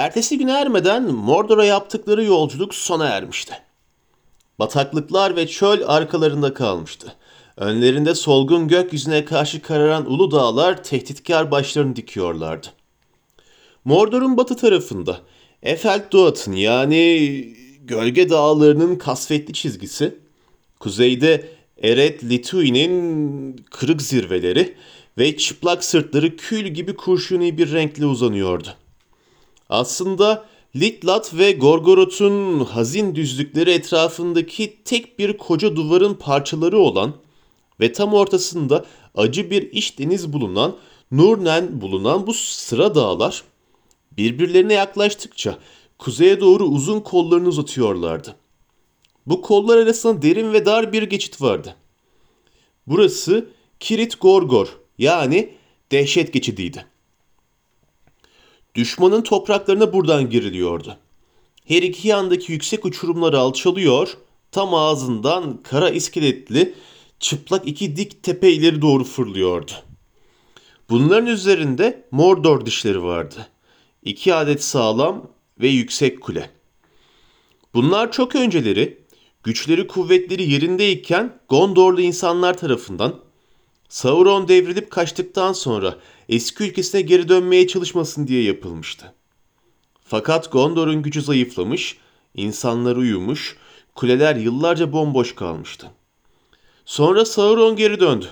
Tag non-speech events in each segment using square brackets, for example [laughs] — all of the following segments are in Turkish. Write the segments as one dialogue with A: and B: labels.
A: Ertesi gün ermeden Mordor'a yaptıkları yolculuk sona ermişti. Bataklıklar ve çöl arkalarında kalmıştı. Önlerinde solgun gökyüzüne karşı kararan ulu dağlar tehditkar başlarını dikiyorlardı. Mordor'un batı tarafında Efeldoğat'ın yani gölge dağlarının kasvetli çizgisi, kuzeyde Eret Litui'nin kırık zirveleri ve çıplak sırtları kül gibi kurşuni bir renkle uzanıyordu. Aslında Litlat ve Gorgoroth'un hazin düzlükleri etrafındaki tek bir koca duvarın parçaları olan ve tam ortasında acı bir iç deniz bulunan Nurnen bulunan bu sıra dağlar birbirlerine yaklaştıkça kuzeye doğru uzun kollarını uzatıyorlardı. Bu kollar arasında derin ve dar bir geçit vardı. Burası Kirit Gorgor yani dehşet geçidiydi. Düşmanın topraklarına buradan giriliyordu. Her iki yandaki yüksek uçurumlar alçalıyor, tam ağzından kara iskeletli çıplak iki dik tepe ileri doğru fırlıyordu. Bunların üzerinde Mordor dişleri vardı. İki adet sağlam ve yüksek kule. Bunlar çok önceleri güçleri kuvvetleri yerindeyken Gondorlu insanlar tarafından Sauron devrilip kaçtıktan sonra eski ülkesine geri dönmeye çalışmasın diye yapılmıştı. Fakat Gondor'un gücü zayıflamış, insanlar uyumuş, kuleler yıllarca bomboş kalmıştı. Sonra Sauron geri döndü.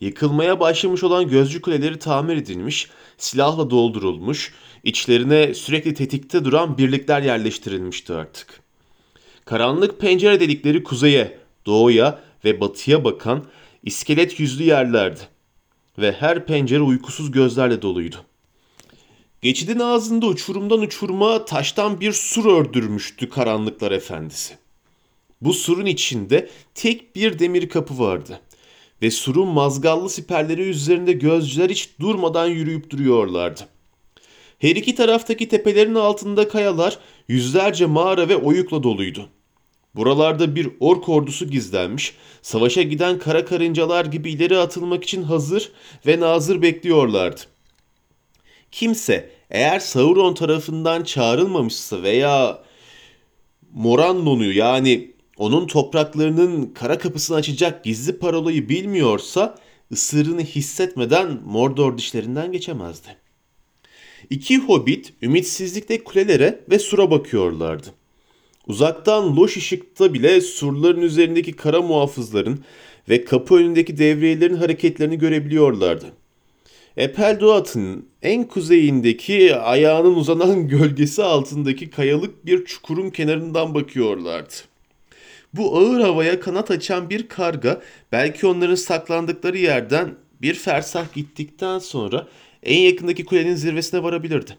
A: Yıkılmaya başlamış olan gözcü kuleleri tamir edilmiş, silahla doldurulmuş, içlerine sürekli tetikte duran birlikler yerleştirilmişti artık. Karanlık pencere delikleri kuzeye, doğuya ve batıya bakan iskelet yüzlü yerlerdi. Ve her pencere uykusuz gözlerle doluydu. Geçidin ağzında uçurumdan uçuruma taştan bir sur ördürmüştü karanlıklar efendisi. Bu surun içinde tek bir demir kapı vardı. Ve surun mazgallı siperleri üzerinde gözcüler hiç durmadan yürüyüp duruyorlardı. Her iki taraftaki tepelerin altında kayalar yüzlerce mağara ve oyukla doluydu. Buralarda bir ork ordusu gizlenmiş, savaşa giden kara karıncalar gibi ileri atılmak için hazır ve nazır bekliyorlardı. Kimse eğer Sauron tarafından çağrılmamışsa veya Moranno'nu yani onun topraklarının kara kapısını açacak gizli parolayı bilmiyorsa ısırını hissetmeden Mordor dişlerinden geçemezdi. İki hobbit ümitsizlikle kulelere ve sura bakıyorlardı. Uzaktan loş ışıkta bile surların üzerindeki kara muhafızların ve kapı önündeki devriyelerin hareketlerini görebiliyorlardı. Epeldoat'ın en kuzeyindeki ayağının uzanan [laughs] gölgesi altındaki kayalık bir çukurun kenarından bakıyorlardı. Bu ağır havaya kanat açan bir karga belki onların saklandıkları yerden bir fersah gittikten sonra en yakındaki kulenin zirvesine varabilirdi.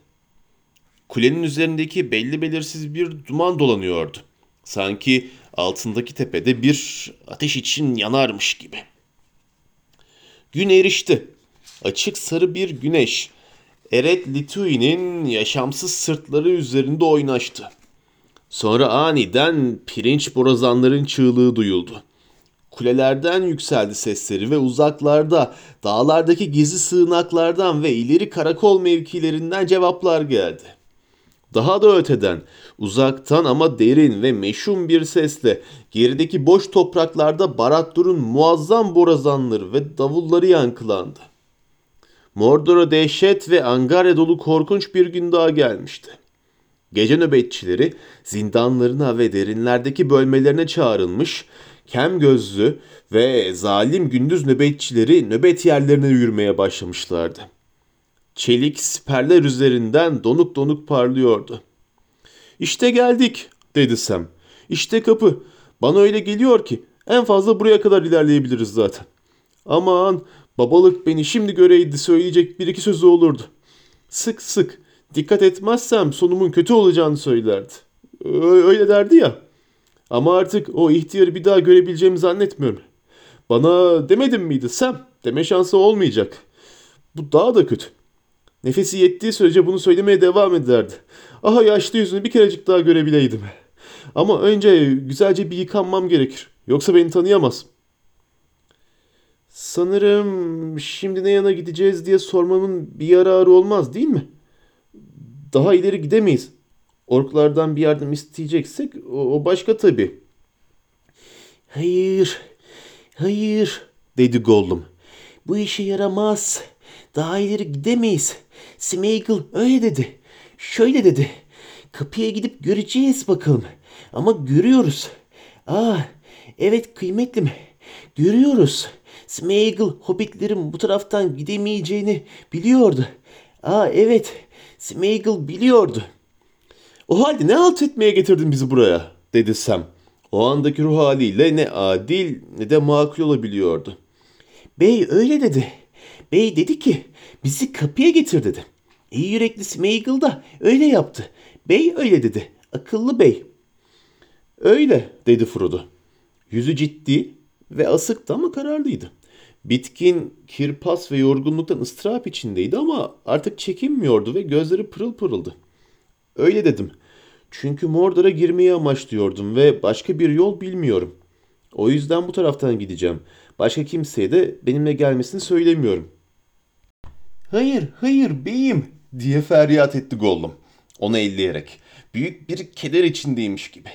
A: Kulenin üzerindeki belli belirsiz bir duman dolanıyordu. Sanki altındaki tepede bir ateş için yanarmış gibi. Gün erişti. Açık sarı bir güneş Eret Litui'nin yaşamsız sırtları üzerinde oynaştı. Sonra aniden pirinç borazanların çığlığı duyuldu. Kulelerden yükseldi sesleri ve uzaklarda, dağlardaki gizli sığınaklardan ve ileri karakol mevkilerinden cevaplar geldi. Daha da öteden, uzaktan ama derin ve meşhum bir sesle gerideki boş topraklarda Barad-dûr'un muazzam borazanları ve davulları yankılandı. Mordor'a dehşet ve angarya dolu korkunç bir gün daha gelmişti. Gece nöbetçileri zindanlarına ve derinlerdeki bölmelerine çağrılmış, kem gözlü ve zalim gündüz nöbetçileri nöbet yerlerine yürümeye başlamışlardı. Çelik siperler üzerinden donuk donuk parlıyordu. İşte geldik dedi Sam. İşte kapı. Bana öyle geliyor ki en fazla buraya kadar ilerleyebiliriz zaten. Aman babalık beni şimdi göreydi söyleyecek bir iki sözü olurdu. Sık sık dikkat etmezsem sonumun kötü olacağını söylerdi. Öyle derdi ya. Ama artık o ihtiyarı bir daha görebileceğimi zannetmiyorum. Bana demedim miydi Sam? Deme şansı olmayacak. Bu daha da kötü. Nefesi yettiği sürece bunu söylemeye devam ederdi. Aha yaşlı yüzünü bir kerecik daha görebileydim. Ama önce güzelce bir yıkanmam gerekir. Yoksa beni tanıyamaz. Sanırım şimdi ne yana gideceğiz diye sormamın bir yararı olmaz değil mi? daha ileri gidemeyiz. Orklardan bir yardım isteyeceksek o, başka tabii.
B: Hayır, hayır dedi Gollum. Bu işe yaramaz. Daha ileri gidemeyiz. Smeagol öyle dedi. Şöyle dedi. Kapıya gidip göreceğiz bakalım. Ama görüyoruz. Aa, evet kıymetlim. Görüyoruz. Smeagol hobbitlerin bu taraftan gidemeyeceğini biliyordu. Aa evet, Smeagol biliyordu.
A: O halde ne halt etmeye getirdin bizi buraya? dedi Sam. O andaki ruh haliyle ne adil ne de makul olabiliyordu.
B: Bey öyle dedi. Bey dedi ki bizi kapıya getir dedi. İyi yürekli Smeagol da öyle yaptı. Bey öyle dedi. Akıllı bey.
A: Öyle dedi Frodo. Yüzü ciddi ve asıktı ama kararlıydı. Bitkin, kirpas ve yorgunluktan ıstırap içindeydi ama artık çekinmiyordu ve gözleri pırıl pırıldı. Öyle dedim. Çünkü Mordor'a girmeyi amaçlıyordum ve başka bir yol bilmiyorum. O yüzden bu taraftan gideceğim. Başka kimseye de benimle gelmesini söylemiyorum. Hayır, hayır beyim diye feryat etti Gollum. Onu elleyerek. Büyük bir keder içindeymiş gibi.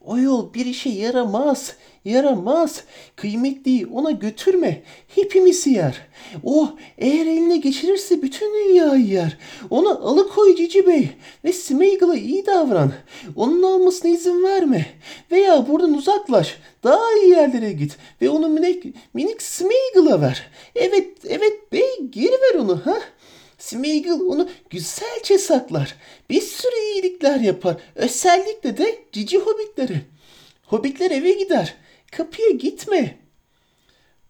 B: O yol bir işe yaramaz. Yaramaz. Kıymetliyi ona götürme. Hepimizi yer. O eğer eline geçirirse bütün dünyayı yer. Onu alıkoy Cici Bey. Ve Smeagol'a iyi davran. Onun almasına izin verme. Veya buradan uzaklaş. Daha iyi yerlere git. Ve onu minik, minik Smeagol'a ver. Evet, evet bey geri ver onu ha. Smeagol onu güzelce saklar. Bir sürü iyilikler yapar. Özellikle de cici hobbitlere. Hobbitler eve gider. Kapıya gitme.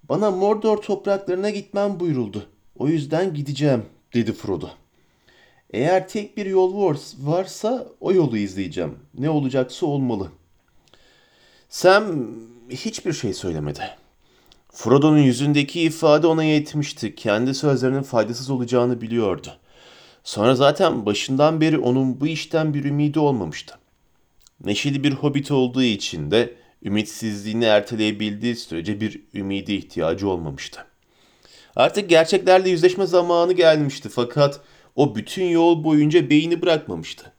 A: Bana Mordor topraklarına gitmem buyuruldu. O yüzden gideceğim, dedi Frodo. Eğer tek bir yol varsa o yolu izleyeceğim. Ne olacaksa olmalı. Sam hiçbir şey söylemedi. Frodo'nun yüzündeki ifade ona yetmişti. Kendi sözlerinin faydasız olacağını biliyordu. Sonra zaten başından beri onun bu işten bir ümidi olmamıştı. Neşeli bir hobbit olduğu için de ümitsizliğini erteleyebildiği sürece bir ümidi ihtiyacı olmamıştı. Artık gerçeklerle yüzleşme zamanı gelmişti fakat o bütün yol boyunca beyni bırakmamıştı.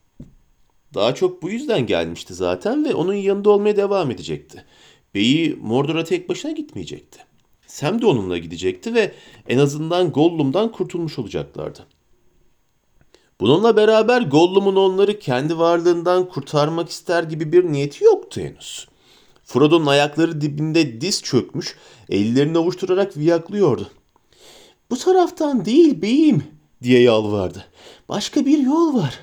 A: Daha çok bu yüzden gelmişti zaten ve onun yanında olmaya devam edecekti. Beyi Mordor'a tek başına gitmeyecekti. Sam de onunla gidecekti ve en azından Gollum'dan kurtulmuş olacaklardı. Bununla beraber Gollum'un onları kendi varlığından kurtarmak ister gibi bir niyeti yoktu henüz. Frodo'nun ayakları dibinde diz çökmüş, ellerini avuşturarak viyaklıyordu.
B: Bu taraftan değil beyim diye yalvardı. Başka bir yol var.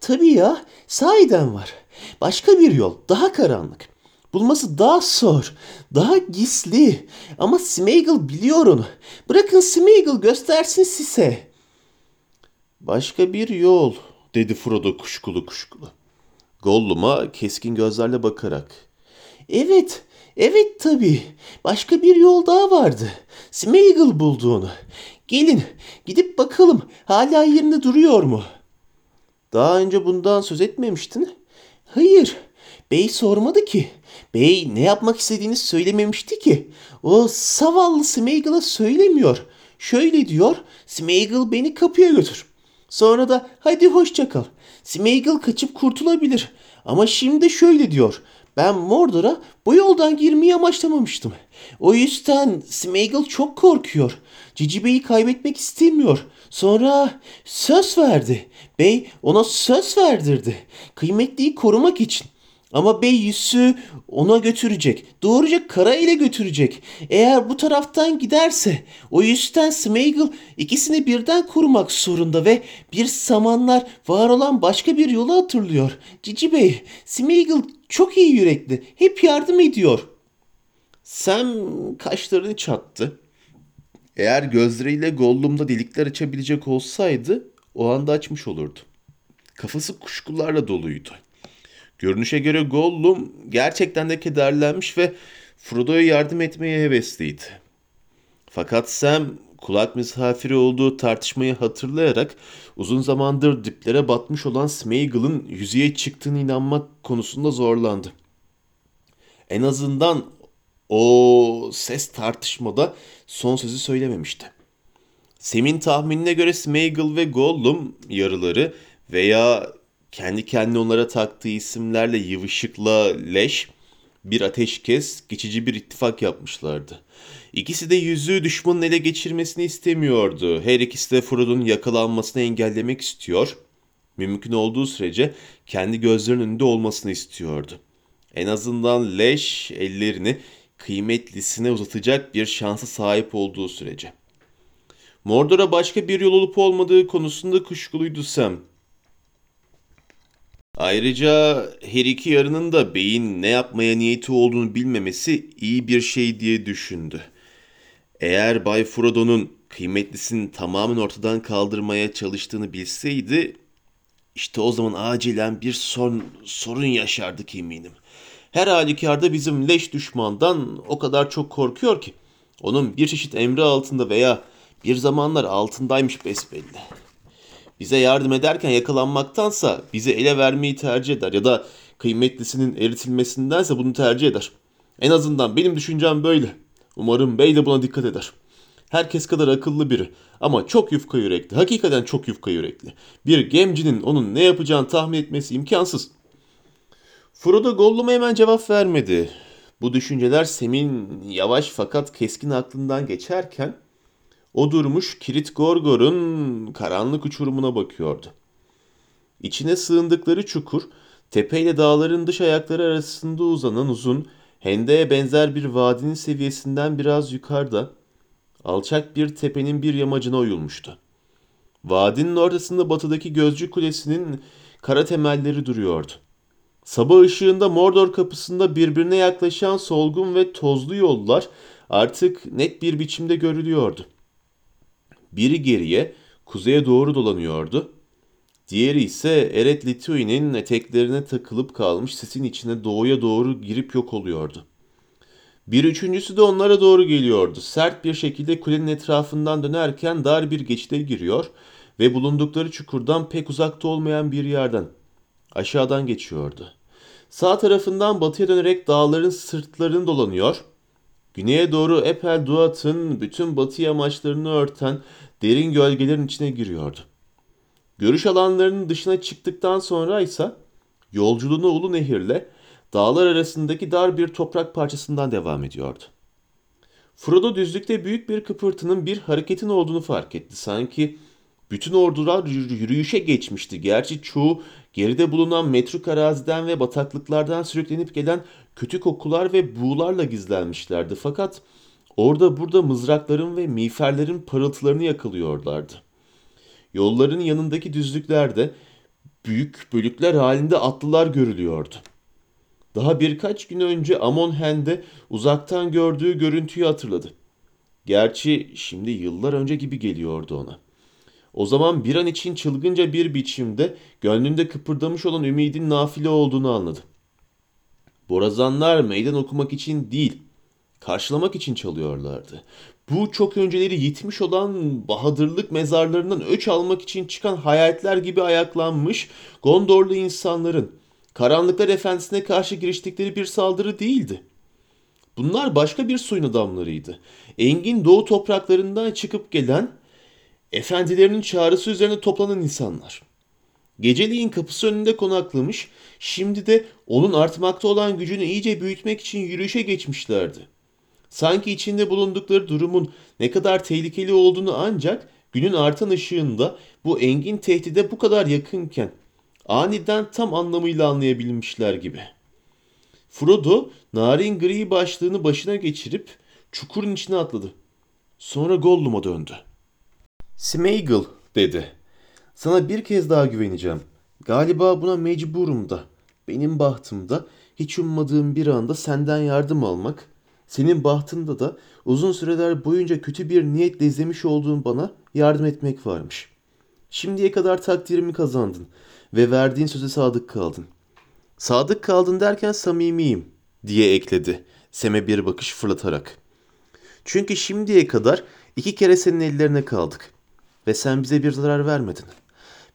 B: Tabii ya, sahiden var. Başka bir yol, daha karanlık. Bulması daha zor, daha gizli. Ama Smeagol biliyor onu. Bırakın Smeagol göstersin size.
A: Başka bir yol, dedi Frodo kuşkulu kuşkulu. Gollum'a keskin gözlerle bakarak.
B: Evet, evet tabii. Başka bir yol daha vardı. Smeagol buldu onu. Gelin, gidip bakalım hala yerinde duruyor mu?
A: Daha önce bundan söz etmemiştin.
B: Hayır, bey sormadı ki. Bey ne yapmak istediğini söylememişti ki. O zavallı Smeagol'a söylemiyor. Şöyle diyor, Smeagol beni kapıya götür. Sonra da hadi hoşça kal. Smeagol kaçıp kurtulabilir. Ama şimdi şöyle diyor. Ben Mordor'a bu yoldan girmeyi amaçlamamıştım. O yüzden Smeagol çok korkuyor. Cici Bey'i kaybetmek istemiyor. Sonra söz verdi. Bey ona söz verdirdi. Kıymetliyi korumak için. Ama bey yüzü ona götürecek. Doğruca kara ile götürecek. Eğer bu taraftan giderse o yüzden Smeagol ikisini birden korumak zorunda ve bir zamanlar var olan başka bir yolu hatırlıyor. Cici Bey, Smeagol çok iyi yürekli. Hep yardım ediyor.
A: Sam kaşlarını çattı. Eğer gözleriyle Gollum'da delikler açabilecek olsaydı o anda açmış olurdu. Kafası kuşkularla doluydu. Görünüşe göre Gollum gerçekten de kederlenmiş ve Frodo'ya yardım etmeye hevesliydi. Fakat Sam kulak misafiri olduğu tartışmayı hatırlayarak uzun zamandır diplere batmış olan Smeagol'ın yüzeye çıktığını inanmak konusunda zorlandı. En azından o ses tartışmada son sözü söylememişti. Sem'in tahminine göre Smeagol ve Gollum yarıları veya kendi kendine onlara taktığı isimlerle Yıvışık'la Leş bir ateşkes, geçici bir ittifak yapmışlardı. İkisi de yüzüğü düşmanın ele geçirmesini istemiyordu. Her ikisi de Frodo'nun yakalanmasını engellemek istiyor. Mümkün olduğu sürece kendi gözlerinin önünde olmasını istiyordu. En azından Leş ellerini kıymetlisine uzatacak bir şansa sahip olduğu sürece. Mordor'a başka bir yol olup olmadığı konusunda kuşkuluydu Sam. Ayrıca her iki yarının da beyin ne yapmaya niyeti olduğunu bilmemesi iyi bir şey diye düşündü. Eğer Bay Frodo'nun kıymetlisini tamamen ortadan kaldırmaya çalıştığını bilseydi, işte o zaman acilen bir son, sorun yaşardık eminim. Her halükarda bizim leş düşmandan o kadar çok korkuyor ki, onun bir çeşit emri altında veya bir zamanlar altındaymış besbelli bize yardım ederken yakalanmaktansa bizi ele vermeyi tercih eder ya da kıymetlisinin eritilmesindense bunu tercih eder. En azından benim düşüncem böyle. Umarım bey de buna dikkat eder. Herkes kadar akıllı biri ama çok yufka yürekli. Hakikaten çok yufka yürekli. Bir gemcinin onun ne yapacağını tahmin etmesi imkansız. Frodo Gollum'a hemen cevap vermedi. Bu düşünceler Sem'in yavaş fakat keskin aklından geçerken o durmuş Kirit Gorgor'un karanlık uçurumuna bakıyordu. İçine sığındıkları çukur, tepeyle dağların dış ayakları arasında uzanan uzun, hendeğe benzer bir vadinin seviyesinden biraz yukarıda, alçak bir tepenin bir yamacına oyulmuştu. Vadinin ortasında batıdaki gözcü kulesinin kara temelleri duruyordu. Sabah ışığında Mordor kapısında birbirine yaklaşan solgun ve tozlu yollar artık net bir biçimde görülüyordu. Biri geriye, kuzeye doğru dolanıyordu. Diğeri ise Eret Litui'nin eteklerine takılıp kalmış sisin içine doğuya doğru girip yok oluyordu. Bir üçüncüsü de onlara doğru geliyordu. Sert bir şekilde kulenin etrafından dönerken dar bir geçide giriyor ve bulundukları çukurdan pek uzakta olmayan bir yerden aşağıdan geçiyordu. Sağ tarafından batıya dönerek dağların sırtlarını dolanıyor. Güneye doğru Epel Duat'ın bütün batı yamaçlarını örten derin gölgelerin içine giriyordu. Görüş alanlarının dışına çıktıktan sonra ise yolculuğunu Ulu Nehir'le dağlar arasındaki dar bir toprak parçasından devam ediyordu. Frodo düzlükte büyük bir kıpırtının bir hareketin olduğunu fark etti. Sanki bütün ordular yürüyüşe geçmişti. Gerçi çoğu geride bulunan metruk araziden ve bataklıklardan sürüklenip gelen kötü kokular ve buğularla gizlenmişlerdi. Fakat orada burada mızrakların ve miğferlerin parıltılarını yakalıyorlardı. Yolların yanındaki düzlüklerde büyük bölükler halinde atlılar görülüyordu. Daha birkaç gün önce Amon Hen'de uzaktan gördüğü görüntüyü hatırladı. Gerçi şimdi yıllar önce gibi geliyordu ona. O zaman bir an için çılgınca bir biçimde gönlünde kıpırdamış olan ümidin nafile olduğunu anladı. Borazanlar meydan okumak için değil, karşılamak için çalıyorlardı. Bu çok önceleri yitmiş olan bahadırlık mezarlarından öç almak için çıkan hayaletler gibi ayaklanmış Gondorlu insanların karanlıklar efendisine karşı giriştikleri bir saldırı değildi. Bunlar başka bir suyun adamlarıydı. Engin doğu topraklarından çıkıp gelen efendilerinin çağrısı üzerine toplanan insanlar. Geceliğin kapısı önünde konaklamış, şimdi de onun artmakta olan gücünü iyice büyütmek için yürüyüşe geçmişlerdi. Sanki içinde bulundukları durumun ne kadar tehlikeli olduğunu ancak günün artan ışığında bu engin tehdide bu kadar yakınken aniden tam anlamıyla anlayabilmişler gibi. Frodo narin gri başlığını başına geçirip çukurun içine atladı. Sonra Gollum'a döndü. Smeagol dedi. Sana bir kez daha güveneceğim. Galiba buna mecburum da. Benim bahtımda hiç ummadığım bir anda senden yardım almak, senin bahtında da uzun süreler boyunca kötü bir niyetle izlemiş olduğun bana yardım etmek varmış. Şimdiye kadar takdirimi kazandın ve verdiğin söze sadık kaldın. Sadık kaldın derken samimiyim diye ekledi Sem'e bir bakış fırlatarak. Çünkü şimdiye kadar iki kere senin ellerine kaldık ve sen bize bir zarar vermedin.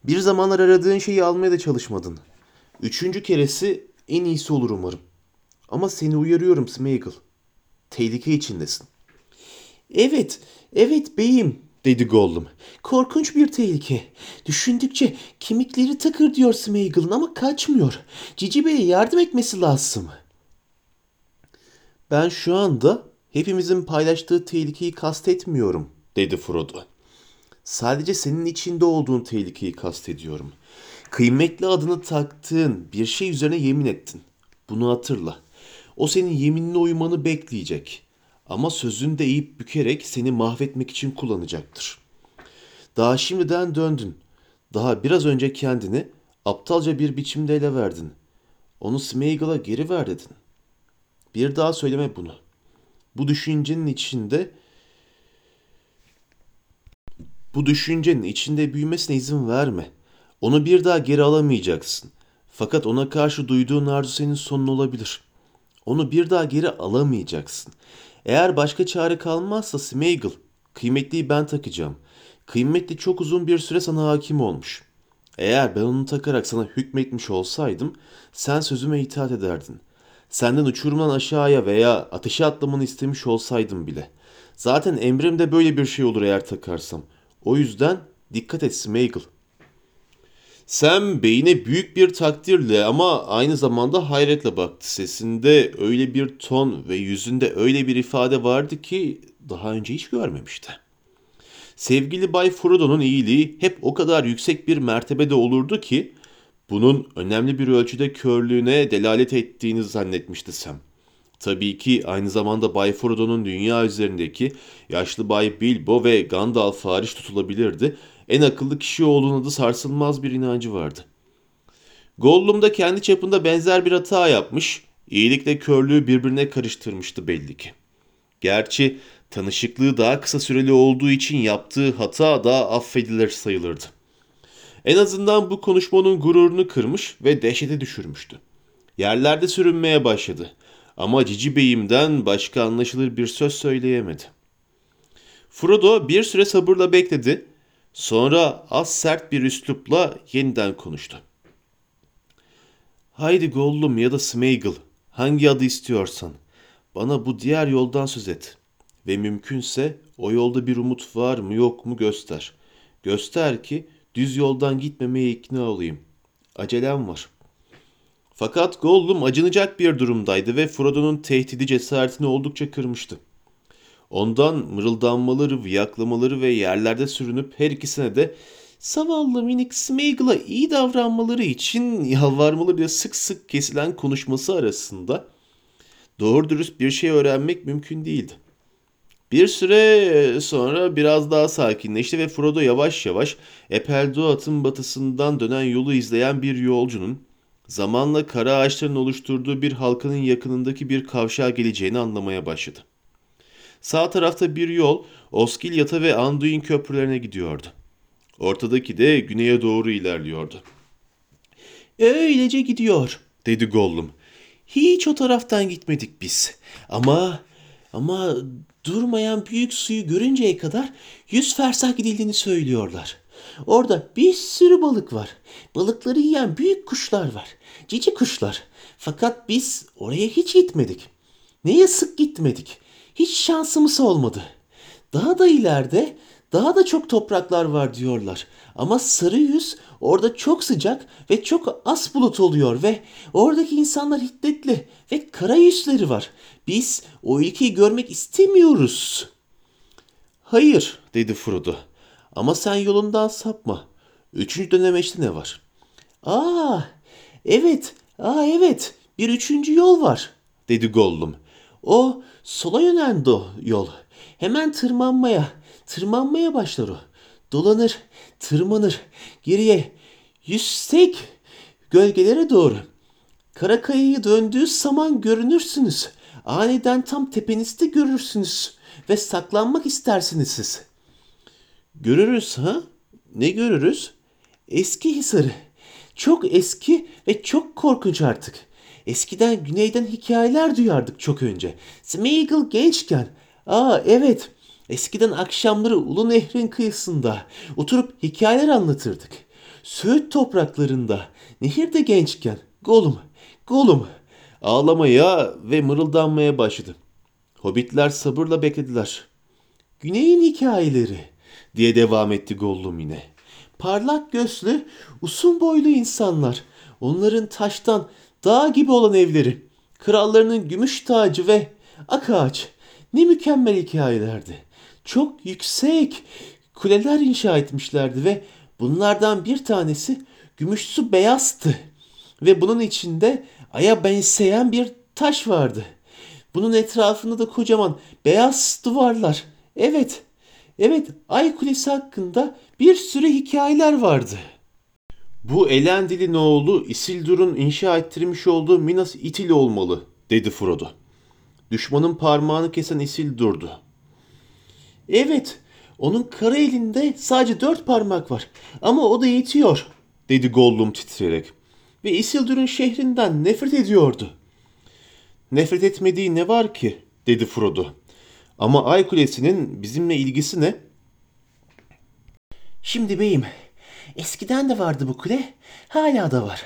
A: Bir zamanlar aradığın şeyi almaya da çalışmadın. Üçüncü keresi en iyisi olur umarım. Ama seni uyarıyorum Smeagol. Tehlike içindesin. Evet, evet beyim
B: dedi Gollum. Korkunç bir tehlike. Düşündükçe kemikleri takır diyor Smeagol'un ama kaçmıyor. Cici Bey'e yardım etmesi lazım. Ben şu anda hepimizin paylaştığı tehlikeyi kastetmiyorum, dedi Frodo. Sadece senin içinde olduğun tehlikeyi kastediyorum. Kıymetli adını taktığın bir şey üzerine yemin ettin. Bunu hatırla. O senin yeminine uymanı bekleyecek. Ama sözünü de eğip bükerek seni mahvetmek için kullanacaktır. Daha şimdiden döndün. Daha biraz önce kendini aptalca bir biçimde ele verdin. Onu Smeagol'a geri ver dedin. Bir daha söyleme bunu. Bu düşüncenin içinde bu düşüncenin içinde büyümesine izin verme. Onu bir daha geri alamayacaksın. Fakat ona karşı duyduğun arzu senin sonun olabilir. Onu bir daha geri alamayacaksın. Eğer başka çare kalmazsa Smeagol, kıymetliyi ben takacağım. Kıymetli çok uzun bir süre sana hakim olmuş. Eğer ben onu takarak sana hükmetmiş olsaydım, sen sözüme itaat ederdin. Senden uçurumdan aşağıya veya ateşe atlamanı istemiş olsaydım bile. Zaten emrimde böyle bir şey olur eğer takarsam. O yüzden dikkat et Smeagol. Sam beyine büyük bir takdirle ama aynı zamanda hayretle baktı. Sesinde öyle bir ton ve yüzünde öyle bir ifade vardı ki daha önce hiç görmemişti. Sevgili Bay Frodo'nun iyiliği hep o kadar yüksek bir mertebede olurdu ki bunun önemli bir ölçüde körlüğüne delalet ettiğini zannetmişti Sam. Tabii ki aynı zamanda Bay Frodo'nun dünya üzerindeki yaşlı Bay Bilbo ve Gandalf hariç tutulabilirdi. En akıllı kişi olduğuna da sarsılmaz bir inancı vardı. Gollum da kendi çapında benzer bir hata yapmış, iyilikle körlüğü birbirine karıştırmıştı belli ki. Gerçi tanışıklığı daha kısa süreli olduğu için yaptığı hata da affedilir sayılırdı. En azından bu konuşmanın gururunu kırmış ve dehşete düşürmüştü. Yerlerde sürünmeye başladı. Ama Cici Bey'imden başka anlaşılır bir söz söyleyemedi. Frodo bir süre sabırla bekledi. Sonra az sert bir üslupla yeniden konuştu. Haydi Gollum ya da Smeagol, hangi adı istiyorsan. Bana bu diğer yoldan söz et. Ve mümkünse o yolda bir umut var mı yok mu göster. Göster ki düz yoldan gitmemeye ikna olayım. Acelem var. Fakat Gollum acınacak bir durumdaydı ve Frodo'nun tehdidi cesaretini oldukça kırmıştı. Ondan mırıldanmaları, viyaklamaları ve yerlerde sürünüp her ikisine de zavallı minik Smeagol'a iyi davranmaları için yalvarmalarıyla sık sık kesilen konuşması arasında doğru dürüst bir şey öğrenmek mümkün değildi. Bir süre sonra biraz daha sakinleşti ve Frodo yavaş yavaş Epeldoat'ın batısından dönen yolu izleyen bir yolcunun zamanla kara ağaçların oluşturduğu bir halkanın yakınındaki bir kavşağa geleceğini anlamaya başladı. Sağ tarafta bir yol Oskilyat'a ve Anduin köprülerine gidiyordu. Ortadaki de güneye doğru ilerliyordu. Öylece gidiyor, dedi Gollum. Hiç o taraftan gitmedik biz. Ama ama durmayan büyük suyu görünceye kadar yüz fersah gidildiğini söylüyorlar. Orada bir sürü balık var. Balıkları yiyen büyük kuşlar var. Cici kuşlar. Fakat biz oraya hiç gitmedik. Neye sık gitmedik. Hiç şansımız olmadı. Daha da ileride daha da çok topraklar var diyorlar. Ama sarı yüz orada çok sıcak ve çok az bulut oluyor ve oradaki insanlar hiddetli ve kara yüzleri var. Biz o ülkeyi görmek istemiyoruz. Hayır dedi Frodo. Ama sen yolundan sapma. Üçüncü dönemeçte ne var? Aa evet aa evet bir üçüncü yol var dedi Gollum. O sola yönen do yol. Hemen tırmanmaya, tırmanmaya başlar o. Dolanır, tırmanır, geriye, yüksek gölgelere doğru. Karakaya'yı döndüğü zaman görünürsünüz. Aniden tam tepenizde görürsünüz ve saklanmak istersiniz siz. Görürüz ha? Ne görürüz? Eski Hisarı. Çok eski ve çok korkunç artık. Eskiden güneyden hikayeler duyardık çok önce. Smeagol gençken. Aa evet. Eskiden akşamları Ulu Nehrin kıyısında oturup hikayeler anlatırdık. Söğüt topraklarında, nehirde gençken. Golum, golum. Ağlamaya ve mırıldanmaya başladı. Hobbitler sabırla beklediler. Güneyin hikayeleri.
A: diye devam etti Gollum yine.
B: Parlak gözlü, uzun boylu insanlar. Onların taştan dağ gibi olan evleri, krallarının gümüş tacı ve ak ağaç. Ne mükemmel hikayelerdi. Çok yüksek kuleler inşa etmişlerdi ve bunlardan bir tanesi gümüşsü beyazdı. Ve bunun içinde aya benzeyen bir taş vardı. Bunun etrafında da kocaman beyaz duvarlar. Evet, evet Ay Kulesi hakkında bir sürü hikayeler vardı.
A: Bu Elendil'in oğlu Isildur'un inşa ettirmiş olduğu Minas Ithil olmalı dedi Frodo. Düşmanın parmağını kesen Isildur'du.
B: Evet, onun kara elinde sadece dört parmak var. Ama o da yetiyor.
A: dedi Gollum titreyerek.
B: Ve Isildur'un şehrinden nefret ediyordu.
A: Nefret etmediği ne var ki? dedi Frodo. Ama Ay Kulesi'nin bizimle ilgisi ne?
B: Şimdi beyim, eskiden de vardı bu kule, hala da var.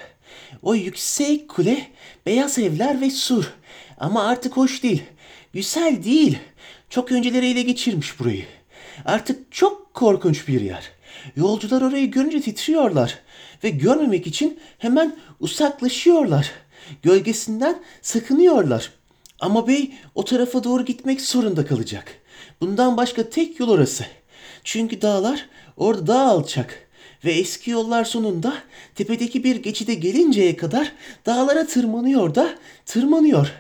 B: O yüksek kule, beyaz evler ve sur. Ama artık hoş değil, güzel değil. Çok önceleri ele geçirmiş burayı. Artık çok korkunç bir yer. Yolcular orayı görünce titriyorlar ve görmemek için hemen uzaklaşıyorlar. Gölgesinden sakınıyorlar. Ama bey o tarafa doğru gitmek zorunda kalacak. Bundan başka tek yol orası. Çünkü dağlar orada daha alçak ve eski yollar sonunda tepedeki bir geçide gelinceye kadar dağlara tırmanıyor da tırmanıyor.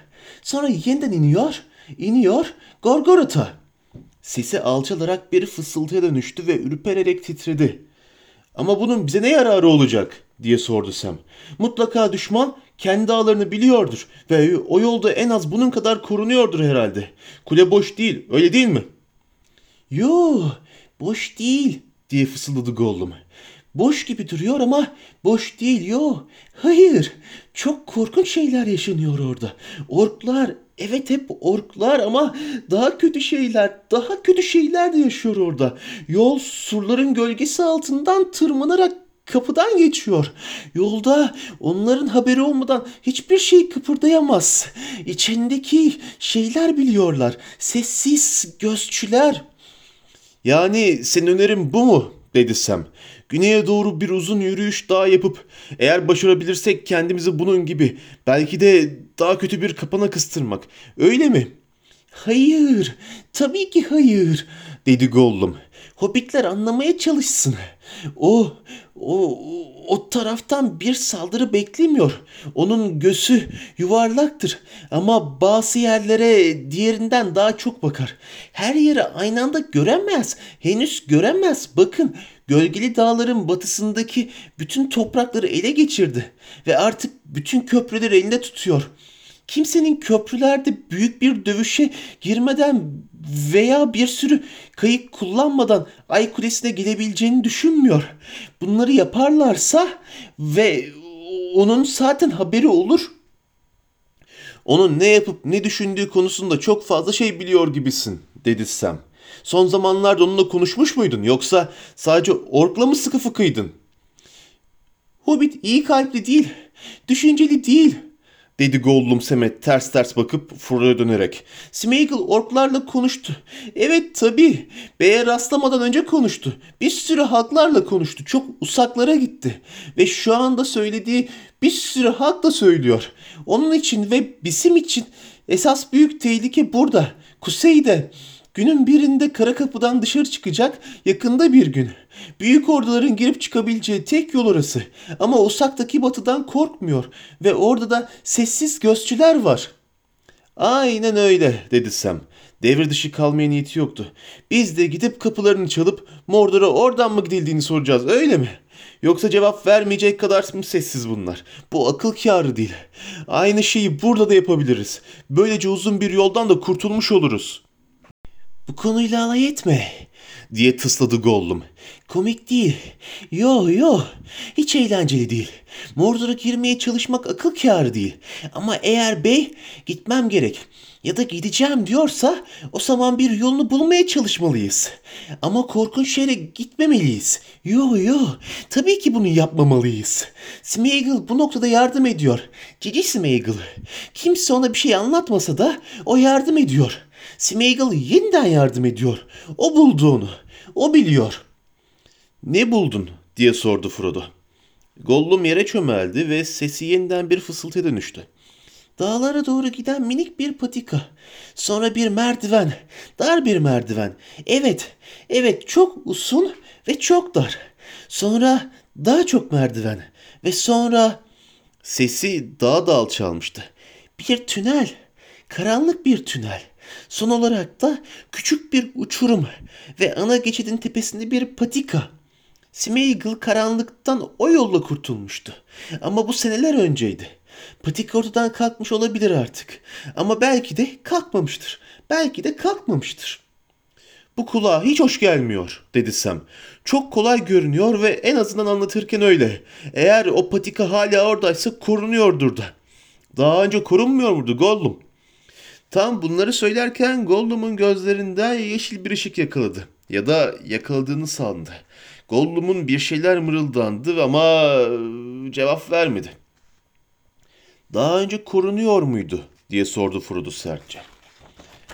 B: Sonra yeniden iniyor, iniyor Gorgorot'a.
A: Sesi alçalarak bir fısıltıya dönüştü ve ürpererek titredi. Ama bunun bize ne yararı olacak diye sordu Sam. Mutlaka düşman kendi dağlarını biliyordur ve o yolda en az bunun kadar korunuyordur herhalde. Kule boş değil, öyle değil mi?
B: Yo, boş değil diye fısıldadı Gollum. Boş gibi duruyor ama boş değil yo. Hayır, çok korkunç şeyler yaşanıyor orada. Orklar, evet hep orklar ama daha kötü şeyler, daha kötü şeyler de yaşıyor orada. Yol surların gölgesi altından tırmanarak kapıdan geçiyor. Yolda onların haberi olmadan hiçbir şey kıpırdayamaz. İçindeki şeyler biliyorlar. Sessiz gözçüler.
A: Yani senin önerin bu mu? dedi Sam. Güneye doğru bir uzun yürüyüş daha yapıp eğer başarabilirsek kendimizi bunun gibi belki de daha kötü bir kapana kıstırmak. Öyle mi?
B: Hayır, tabii ki hayır, dedi Gollum. Hobbitler anlamaya çalışsın. O, o, o taraftan bir saldırı beklemiyor. Onun gözü yuvarlaktır ama bazı yerlere diğerinden daha çok bakar. Her yeri aynı anda göremez. Henüz göremez. Bakın, gölgeli dağların batısındaki bütün toprakları ele geçirdi ve artık bütün köprüleri elinde tutuyor kimsenin köprülerde büyük bir dövüşe girmeden veya bir sürü kayık kullanmadan Ay Kulesi'ne gelebileceğini düşünmüyor. Bunları yaparlarsa ve onun zaten haberi olur.
A: Onun ne yapıp ne düşündüğü konusunda çok fazla şey biliyor gibisin, dedi Sam. Son zamanlarda onunla konuşmuş muydun yoksa sadece orkla mı sıkı fıkıydın?
B: Hobbit iyi kalpli değil, düşünceli değil,
A: dedi Gollum Semet ters ters bakıp Frodo'ya dönerek.
B: Smeagol orklarla konuştu. Evet tabii. Bey'e rastlamadan önce konuştu. Bir sürü halklarla konuştu. Çok uzaklara gitti. Ve şu anda söylediği bir sürü halk da söylüyor. Onun için ve bizim için esas büyük tehlike burada. Kuzeyde. Günün birinde kara kapıdan dışarı çıkacak yakında bir gün. Büyük orduların girip çıkabileceği tek yol orası. Ama uzaktaki batıdan korkmuyor ve orada da sessiz gözcüler var.
A: Aynen öyle dedi Sam. Devir dışı kalmaya niyeti yoktu. Biz de gidip kapılarını çalıp Mordor'a oradan mı gidildiğini soracağız öyle mi? Yoksa cevap vermeyecek kadar mı sessiz bunlar? Bu akıl kârı değil. Aynı şeyi burada da yapabiliriz. Böylece uzun bir yoldan da kurtulmuş oluruz.
B: Bu konuyla alay etme
A: diye tısladı Gollum.
B: Komik değil. Yo yo. Hiç eğlenceli değil. Mordor'a girmeye çalışmak akıl kârı değil. Ama eğer bey gitmem gerek ya da gideceğim diyorsa o zaman bir yolunu bulmaya çalışmalıyız. Ama korkunç yere gitmemeliyiz. Yo yo. Tabii ki bunu yapmamalıyız. Smeagol bu noktada yardım ediyor. Cici Smeagol. Kimse ona bir şey anlatmasa da o yardım ediyor. Smeagol yeniden yardım ediyor. O buldu onu. O biliyor.
A: Ne buldun diye sordu Frodo. Gollum yere çömeldi ve sesi yeniden bir fısıltıya dönüştü.
B: Dağlara doğru giden minik bir patika. Sonra bir merdiven. Dar bir merdiven. Evet, evet çok uzun ve çok dar. Sonra daha çok merdiven. Ve sonra
A: Sesi daha da alçalmıştı.
B: bir tünel. Karanlık bir tünel. Son olarak da küçük bir uçurum ve ana geçidin tepesinde bir patika. Smeagol karanlıktan o yolla kurtulmuştu. Ama bu seneler önceydi. Patika ortadan kalkmış olabilir artık. Ama belki de kalkmamıştır. Belki de kalkmamıştır.
A: Bu kulağa hiç hoş gelmiyor dedi Sam. Çok kolay görünüyor ve en azından anlatırken öyle. Eğer o patika hala oradaysa korunuyordur da. Daha önce korunmuyor muydu Gollum? Tam bunları söylerken Gollum'un gözlerinden yeşil bir ışık yakaladı. Ya da yakaladığını sandı. Gollum'un bir şeyler mırıldandı ama e, cevap vermedi. Daha önce korunuyor muydu diye sordu Frodo sertçe.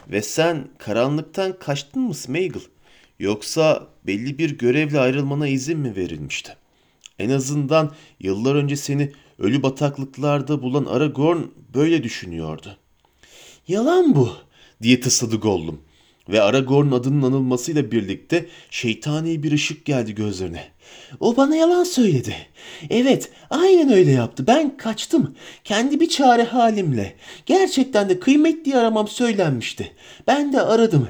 A: Ve sen karanlıktan kaçtın mı Smeagol? Yoksa belli bir görevle ayrılmana izin mi verilmişti? En azından yıllar önce seni ölü bataklıklarda bulan Aragorn böyle düşünüyordu.
B: Yalan bu.
A: Diye tısladı Gollum. Ve Aragorn'un adının anılmasıyla birlikte şeytani bir ışık geldi gözlerine.
B: O bana yalan söyledi. Evet, aynen öyle yaptı. Ben kaçtım. Kendi bir çare halimle. Gerçekten de kıymetli aramam söylenmişti. Ben de aradım.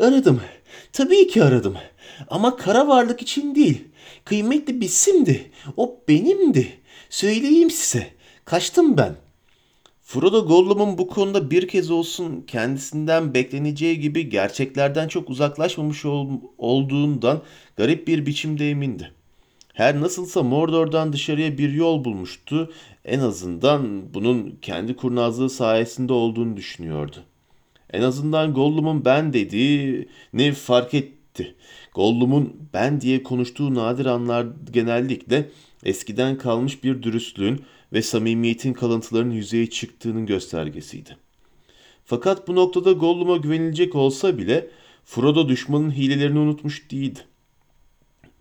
B: Aradım. Tabii ki aradım. Ama kara varlık için değil. Kıymetli bisimdi. O benimdi. Söyleyeyim size. Kaçtım ben.
A: Frodo Gollum'un bu konuda bir kez olsun kendisinden bekleneceği gibi gerçeklerden çok uzaklaşmamış ol- olduğundan garip bir biçimde emindi. Her nasılsa Mordor'dan dışarıya bir yol bulmuştu. En azından bunun kendi kurnazlığı sayesinde olduğunu düşünüyordu. En azından Gollum'un ben dediğini fark etti. Gollum'un ben diye konuştuğu nadir anlar genellikle eskiden kalmış bir dürüstlüğün ve samimiyetin kalıntılarının yüzeye çıktığının göstergesiydi. Fakat bu noktada Gollum'a güvenilecek olsa bile Frodo düşmanın hilelerini unutmuş değildi.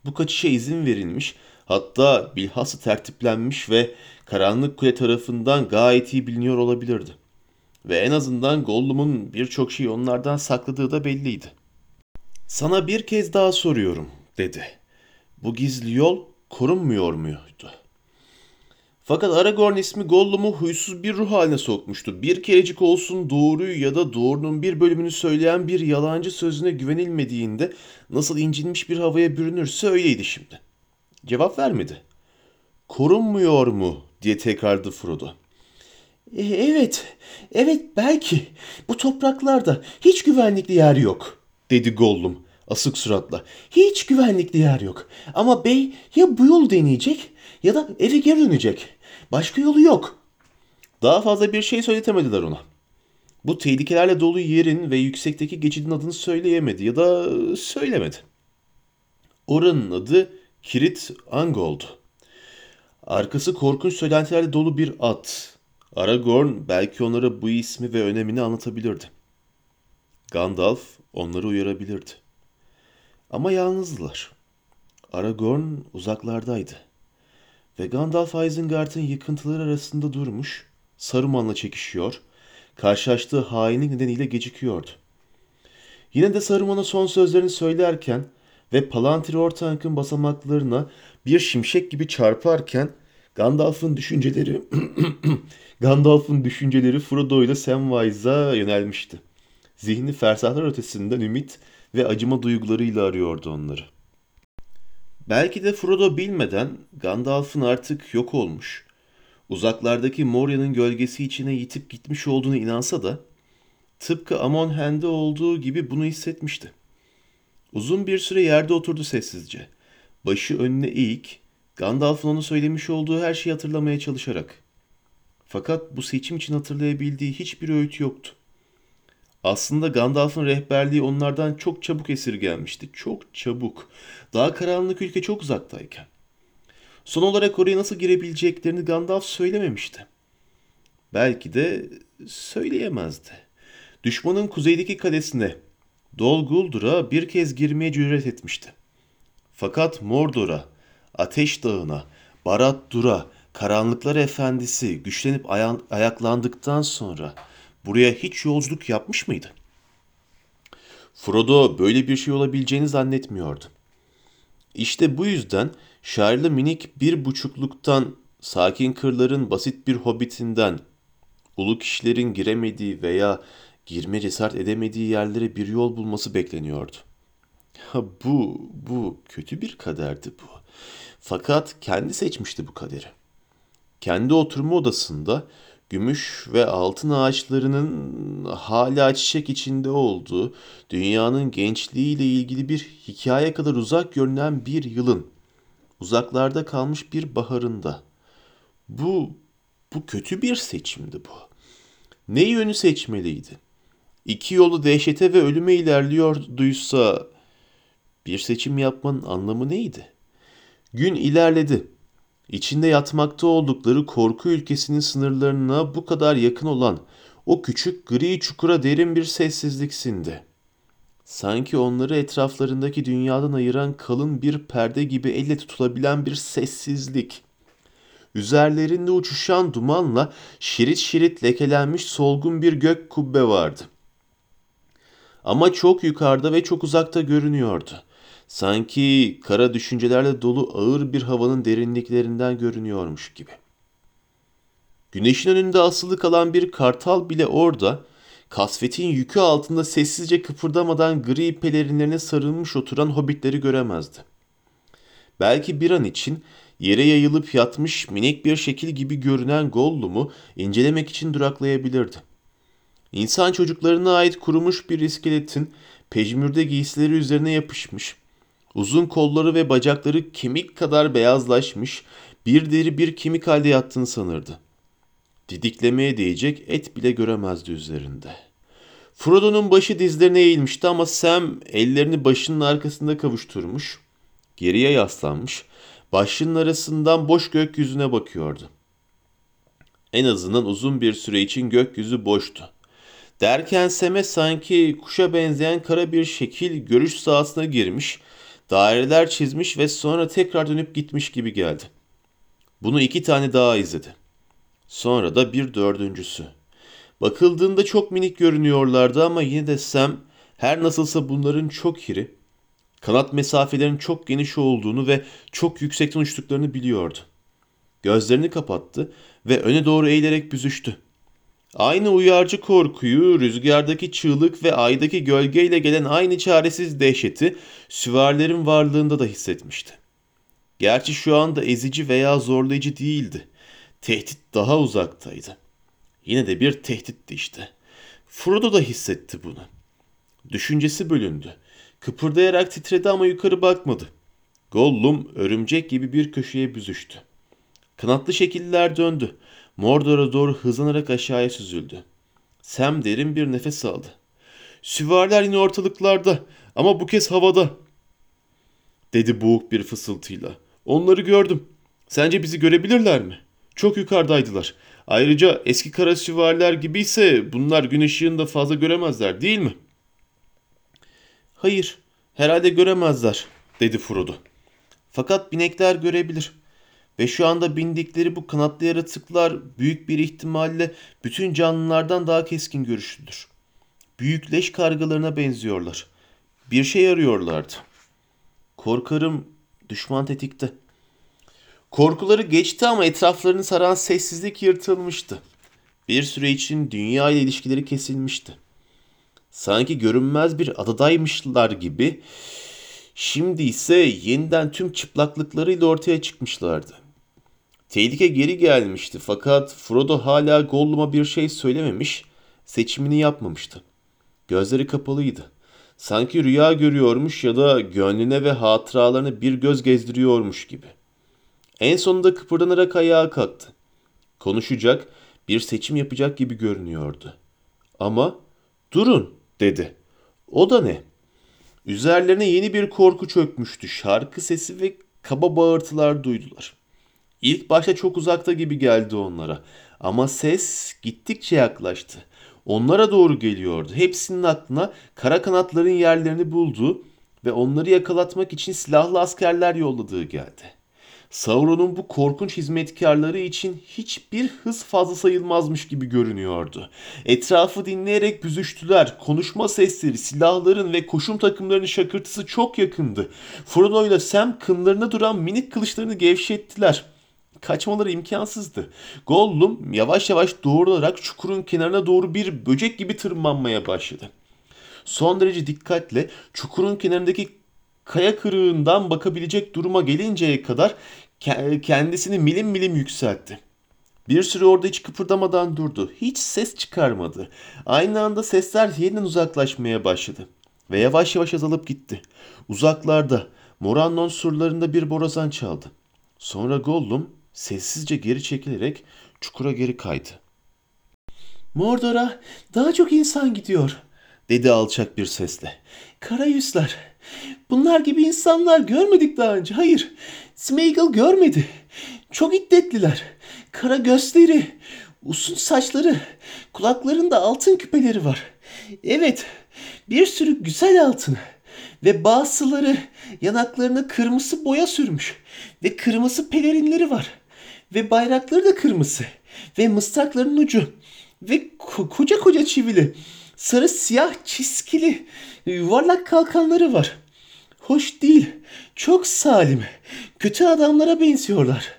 A: Bu kaçışa izin verilmiş, hatta bilhassa tertiplenmiş ve Karanlık Kule tarafından gayet iyi biliniyor olabilirdi. Ve en azından Gollum'un birçok şeyi onlardan sakladığı da belliydi. Sana bir kez daha soruyorum, dedi. Bu gizli yol korunmuyor muydu? Fakat Aragorn ismi Gollum'u huysuz bir ruh haline sokmuştu. Bir kerecik olsun doğruyu ya da doğrunun bir bölümünü söyleyen bir yalancı sözüne güvenilmediğinde nasıl incinmiş bir havaya bürünürse öyleydi şimdi. Cevap vermedi. Korunmuyor mu diye tekrarladı Frodo.
B: E, evet, evet belki. Bu topraklarda hiç güvenlikli yer yok.
A: Dedi Gollum asık suratla.
B: Hiç güvenlikli yer yok. Ama bey ya bu yol deneyecek ya da eve geri dönecek. Başka yolu yok.
A: Daha fazla bir şey söyletemediler ona. Bu tehlikelerle dolu yerin ve yüksekteki geçidin adını söyleyemedi ya da söylemedi. Oranın adı Kirit Angol'du. Arkası korkunç söylentilerle dolu bir at. Aragorn belki onlara bu ismi ve önemini anlatabilirdi. Gandalf onları uyarabilirdi. Ama yalnızdılar. Aragorn uzaklardaydı. Ve Gandalf Isengard'ın yıkıntıları arasında durmuş, Saruman'la çekişiyor, karşılaştığı hainlik nedeniyle gecikiyordu. Yine de Saruman'a son sözlerini söylerken ve Palantir Ortank'ın basamaklarına bir şimşek gibi çarparken Gandalf'ın düşünceleri [clears throat] Gandalf'ın düşünceleri Frodo ile Samwise'a yönelmişti. Zihni fersahlar ötesinden ümit ve acıma duygularıyla arıyordu onları. Belki de Frodo bilmeden Gandalf'ın artık yok olmuş, uzaklardaki Moria'nın gölgesi içine yitip gitmiş olduğunu inansa da tıpkı Amon Hen'de olduğu gibi bunu hissetmişti. Uzun bir süre yerde oturdu sessizce. Başı önüne eğik, Gandalf'ın onu söylemiş olduğu her şeyi hatırlamaya çalışarak. Fakat bu seçim için hatırlayabildiği hiçbir öğüt yoktu. Aslında Gandalf'ın rehberliği onlardan çok çabuk esirgenmişti. Çok çabuk. Daha karanlık ülke çok uzaktayken. Son olarak oraya nasıl girebileceklerini Gandalf söylememişti. Belki de söyleyemezdi. Düşmanın kuzeydeki kalesine Dol Guldur bir kez girmeye cüret etmişti. Fakat Mordor'a, Ateş Dağı'na, Barad Dur'a, Karanlıklar Efendisi güçlenip aya- ayaklandıktan sonra buraya hiç yolculuk yapmış mıydı? Frodo böyle bir şey olabileceğini zannetmiyordu. İşte bu yüzden şairli minik bir buçukluktan, sakin kırların basit bir hobbitinden, ulu kişilerin giremediği veya girme cesaret edemediği yerlere bir yol bulması bekleniyordu. Ha, bu, bu kötü bir kaderdi bu. Fakat kendi seçmişti bu kaderi. Kendi oturma odasında gümüş ve altın ağaçlarının hala çiçek içinde olduğu, dünyanın gençliğiyle ilgili bir hikaye kadar uzak görünen bir yılın, uzaklarda kalmış bir baharında. Bu, bu kötü bir seçimdi bu. Ne yönü seçmeliydi? İki yolu dehşete ve ölüme ilerliyorduysa bir seçim yapmanın anlamı neydi? Gün ilerledi. İçinde yatmakta oldukları korku ülkesinin sınırlarına bu kadar yakın olan o küçük gri çukura derin bir sessizlik sindi. Sanki onları etraflarındaki dünyadan ayıran kalın bir perde gibi elle tutulabilen bir sessizlik. Üzerlerinde uçuşan dumanla şerit şerit lekelenmiş solgun bir gök kubbe vardı. Ama çok yukarıda ve çok uzakta görünüyordu. Sanki kara düşüncelerle dolu ağır bir havanın derinliklerinden görünüyormuş gibi. Güneşin önünde asılı kalan bir kartal bile orada, kasvetin yükü altında sessizce kıpırdamadan gri pelerinlerine sarılmış oturan hobbitleri göremezdi. Belki bir an için yere yayılıp yatmış minik bir şekil gibi görünen Gollum'u incelemek için duraklayabilirdi. İnsan çocuklarına ait kurumuş bir iskeletin pejmürde giysileri üzerine yapışmış, uzun kolları ve bacakları kemik kadar beyazlaşmış, bir deri bir kemik halde yattığını sanırdı. Didiklemeye değecek et bile göremezdi üzerinde. Frodo'nun başı dizlerine eğilmişti ama Sam ellerini başının arkasında kavuşturmuş, geriye yaslanmış, başının arasından boş gökyüzüne bakıyordu. En azından uzun bir süre için gökyüzü boştu. Derken Sem'e sanki kuşa benzeyen kara bir şekil görüş sahasına girmiş, daireler çizmiş ve sonra tekrar dönüp gitmiş gibi geldi. Bunu iki tane daha izledi. Sonra da bir dördüncüsü. Bakıldığında çok minik görünüyorlardı ama yine de Sam her nasılsa bunların çok iri, kanat mesafelerinin çok geniş olduğunu ve çok yüksekten uçtuklarını biliyordu. Gözlerini kapattı ve öne doğru eğilerek büzüştü. Aynı uyarıcı korkuyu, rüzgardaki çığlık ve aydaki gölgeyle gelen aynı çaresiz dehşeti süvarilerin varlığında da hissetmişti. Gerçi şu anda ezici veya zorlayıcı değildi. Tehdit daha uzaktaydı. Yine de bir tehditti işte. Frodo da hissetti bunu. Düşüncesi bölündü. Kıpırdayarak titredi ama yukarı bakmadı. Gollum örümcek gibi bir köşeye büzüştü. Kanatlı şekiller döndü. Mordor'a doğru hızlanarak aşağıya süzüldü. Sam derin bir nefes aldı. Süvariler yine ortalıklarda ama bu kez havada. Dedi boğuk bir fısıltıyla. Onları gördüm. Sence bizi görebilirler mi? Çok yukarıdaydılar. Ayrıca eski kara süvariler gibiyse bunlar gün ışığını da fazla göremezler değil mi? Hayır, herhalde göremezler, dedi Frodo. Fakat binekler görebilir. Ve şu anda bindikleri bu kanatlı yaratıklar büyük bir ihtimalle bütün canlılardan daha keskin görüşlüdür. Büyük leş kargalarına benziyorlar. Bir şey arıyorlardı. Korkarım düşman tetikte. Korkuları geçti ama etraflarını saran sessizlik yırtılmıştı. Bir süre için dünya ile ilişkileri kesilmişti. Sanki görünmez bir adadaymışlar gibi şimdi ise yeniden tüm çıplaklıklarıyla ortaya çıkmışlardı. Tehlike geri gelmişti fakat Frodo hala Gollum'a bir şey söylememiş, seçimini yapmamıştı. Gözleri kapalıydı. Sanki rüya görüyormuş ya da gönlüne ve hatıralarına bir göz gezdiriyormuş gibi. En sonunda kıpırdanarak ayağa kalktı. Konuşacak, bir seçim yapacak gibi görünüyordu. Ama durun dedi. O da ne? Üzerlerine yeni bir korku çökmüştü. Şarkı sesi ve kaba bağırtılar duydular. İlk başta çok uzakta gibi geldi onlara. Ama ses gittikçe yaklaştı. onlara doğru geliyordu. Hepsinin aklına kara kanatların yerlerini bulduğu ve onları yakalatmak için silahlı askerler yolladığı geldi. Sauron'un bu korkunç hizmetkarları için hiçbir hız fazla sayılmazmış gibi görünüyordu. Etrafı dinleyerek büzüştüler. Konuşma sesleri, silahların ve koşum takımlarının şakırtısı çok yakındı. Frodo ile Sam kınlarında duran minik kılıçlarını gevşettiler. Kaçmaları imkansızdı. Gollum yavaş yavaş doğrularak çukurun kenarına doğru bir böcek gibi tırmanmaya başladı. Son derece dikkatle çukurun kenarındaki kaya kırığından bakabilecek duruma gelinceye kadar ke- kendisini milim milim yükseltti. Bir süre orada hiç kıpırdamadan durdu. Hiç ses çıkarmadı. Aynı anda sesler yeniden uzaklaşmaya başladı. Ve yavaş yavaş azalıp gitti. Uzaklarda Morannon surlarında bir borazan çaldı. Sonra Gollum sessizce geri çekilerek çukura geri kaydı.
B: Mordor'a daha çok insan gidiyor.
A: Dedi alçak bir sesle.
B: Kara yüzler. Bunlar gibi insanlar görmedik daha önce. Hayır. Smeagol görmedi. Çok iddetliler. Kara gözleri, uzun saçları, kulaklarında altın küpeleri var. Evet, bir sürü güzel altın. Ve bazıları yanaklarına kırmızı boya sürmüş. Ve kırmızı pelerinleri var. Ve bayrakları da kırmızı. Ve mısrakların ucu. Ve ko- koca koca çivili. Sarı siyah çizgili yuvarlak kalkanları var. Hoş değil. Çok salim. Kötü adamlara benziyorlar.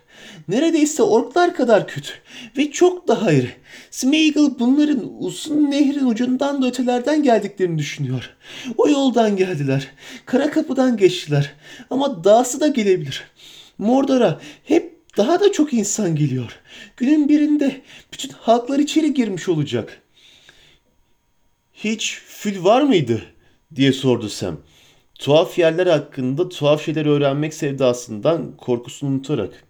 B: Neredeyse orklar kadar kötü. Ve çok daha iri. Smeagol bunların uzun nehrin ucundan da ötelerden geldiklerini düşünüyor. O yoldan geldiler. Kara kapıdan geçtiler. Ama dahası da gelebilir. Mordor'a hep daha da çok insan geliyor. Günün birinde bütün halklar içeri girmiş olacak.
A: Hiç fil var mıydı? diye sordu Sam. Tuhaf yerler hakkında tuhaf şeyler öğrenmek sevdasından korkusunu unutarak.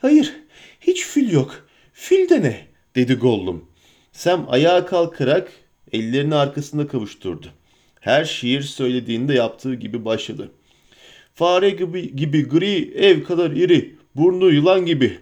B: Hayır, hiç fil yok. Fil de ne?
A: dedi Gollum. Sam ayağa kalkarak ellerini arkasında kavuşturdu. Her şiir söylediğinde yaptığı gibi başladı. Fare gibi, gibi gri, ev kadar iri, burnu yılan gibi.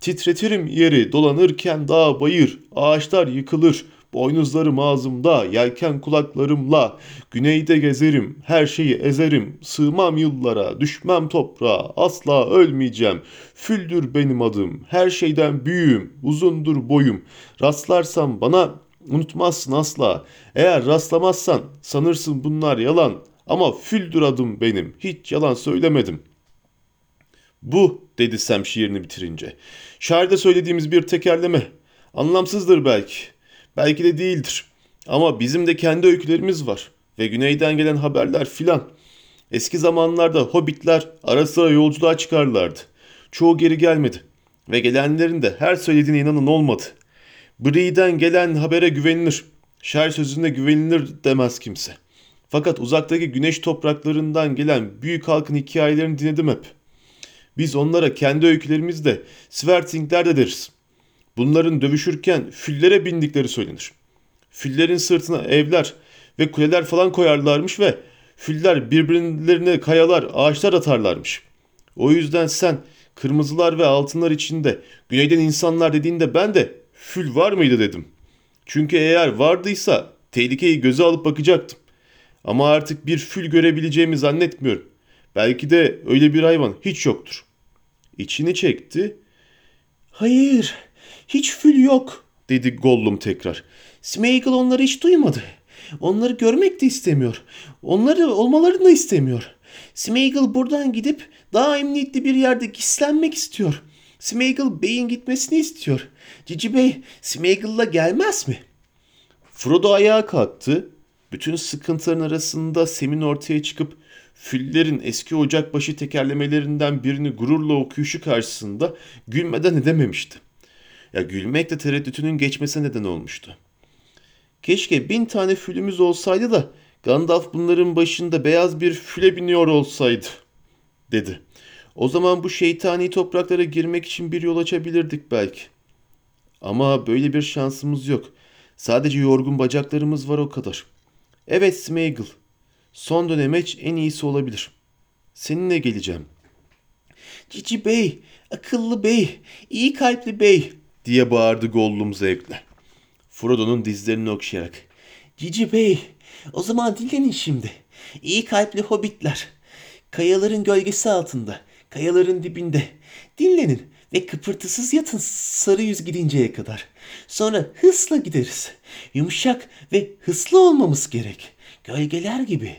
A: Titretirim yeri, dolanırken dağ bayır, ağaçlar yıkılır, boynuzlarım ağzımda, yelken kulaklarımla, güneyde gezerim, her şeyi ezerim, sığmam yıllara, düşmem toprağa, asla ölmeyeceğim, füldür benim adım, her şeyden büyüğüm, uzundur boyum, rastlarsam bana unutmazsın asla, eğer rastlamazsan sanırsın bunlar yalan, ama füldür adım benim, hiç yalan söylemedim.'' Bu dedi Sam şiirini bitirince. Şairde söylediğimiz bir tekerleme. Anlamsızdır belki. Belki de değildir. Ama bizim de kendi öykülerimiz var. Ve güneyden gelen haberler filan. Eski zamanlarda hobbitler ara sıra yolculuğa çıkarlardı. Çoğu geri gelmedi. Ve gelenlerin de her söylediğine inanın olmadı. Bree'den gelen habere güvenilir. Şair sözüne güvenilir demez kimse. Fakat uzaktaki güneş topraklarından gelen büyük halkın hikayelerini dinledim hep.'' Biz onlara kendi öykülerimizde Svertingler de deriz. Bunların dövüşürken füllere bindikleri söylenir. Füllerin sırtına evler ve kuleler falan koyarlarmış ve füller birbirlerine kayalar, ağaçlar atarlarmış. O yüzden sen kırmızılar ve altınlar içinde güneyden insanlar dediğinde ben de fül var mıydı dedim. Çünkü eğer vardıysa tehlikeyi göze alıp bakacaktım. Ama artık bir fül görebileceğimi zannetmiyorum. Belki de öyle bir hayvan hiç yoktur. İçini çekti.
B: Hayır, hiç fil yok.
A: Dedi Gollum tekrar.
B: Smeagol onları hiç duymadı. Onları görmek de istemiyor. Onları olmalarını da istemiyor. Smeagol buradan gidip daha emniyetli bir yerde gizlenmek istiyor. Smeagol Bey'in gitmesini istiyor. Cici Bey Smeagol'la gelmez mi?
A: Frodo ayağa kalktı. Bütün sıkıntıların arasında Sem'in ortaya çıkıp Füllerin eski ocakbaşı tekerlemelerinden birini gururla okuyuşu karşısında gülmeden edememişti. Ya gülmek de tereddütünün geçmesine neden olmuştu. Keşke bin tane fülümüz olsaydı da Gandalf bunların başında beyaz bir füle biniyor olsaydı, dedi. O zaman bu şeytani topraklara girmek için bir yol açabilirdik belki. Ama böyle bir şansımız yok. Sadece yorgun bacaklarımız var o kadar. Evet Smeagol, Son dönemeç en iyisi olabilir. Seninle geleceğim.
B: Cici Bey, akıllı bey, iyi kalpli bey
A: diye bağırdı Gollum zevkle. Frodo'nun dizlerini okşayarak.
B: Cici Bey, o zaman dinlenin şimdi. İyi kalpli hobbitler. Kayaların gölgesi altında, kayaların dibinde. Dinlenin ve kıpırtısız yatın sarı yüz gidinceye kadar. Sonra hızla gideriz. Yumuşak ve hızlı olmamız gerek. Gölgeler gibi.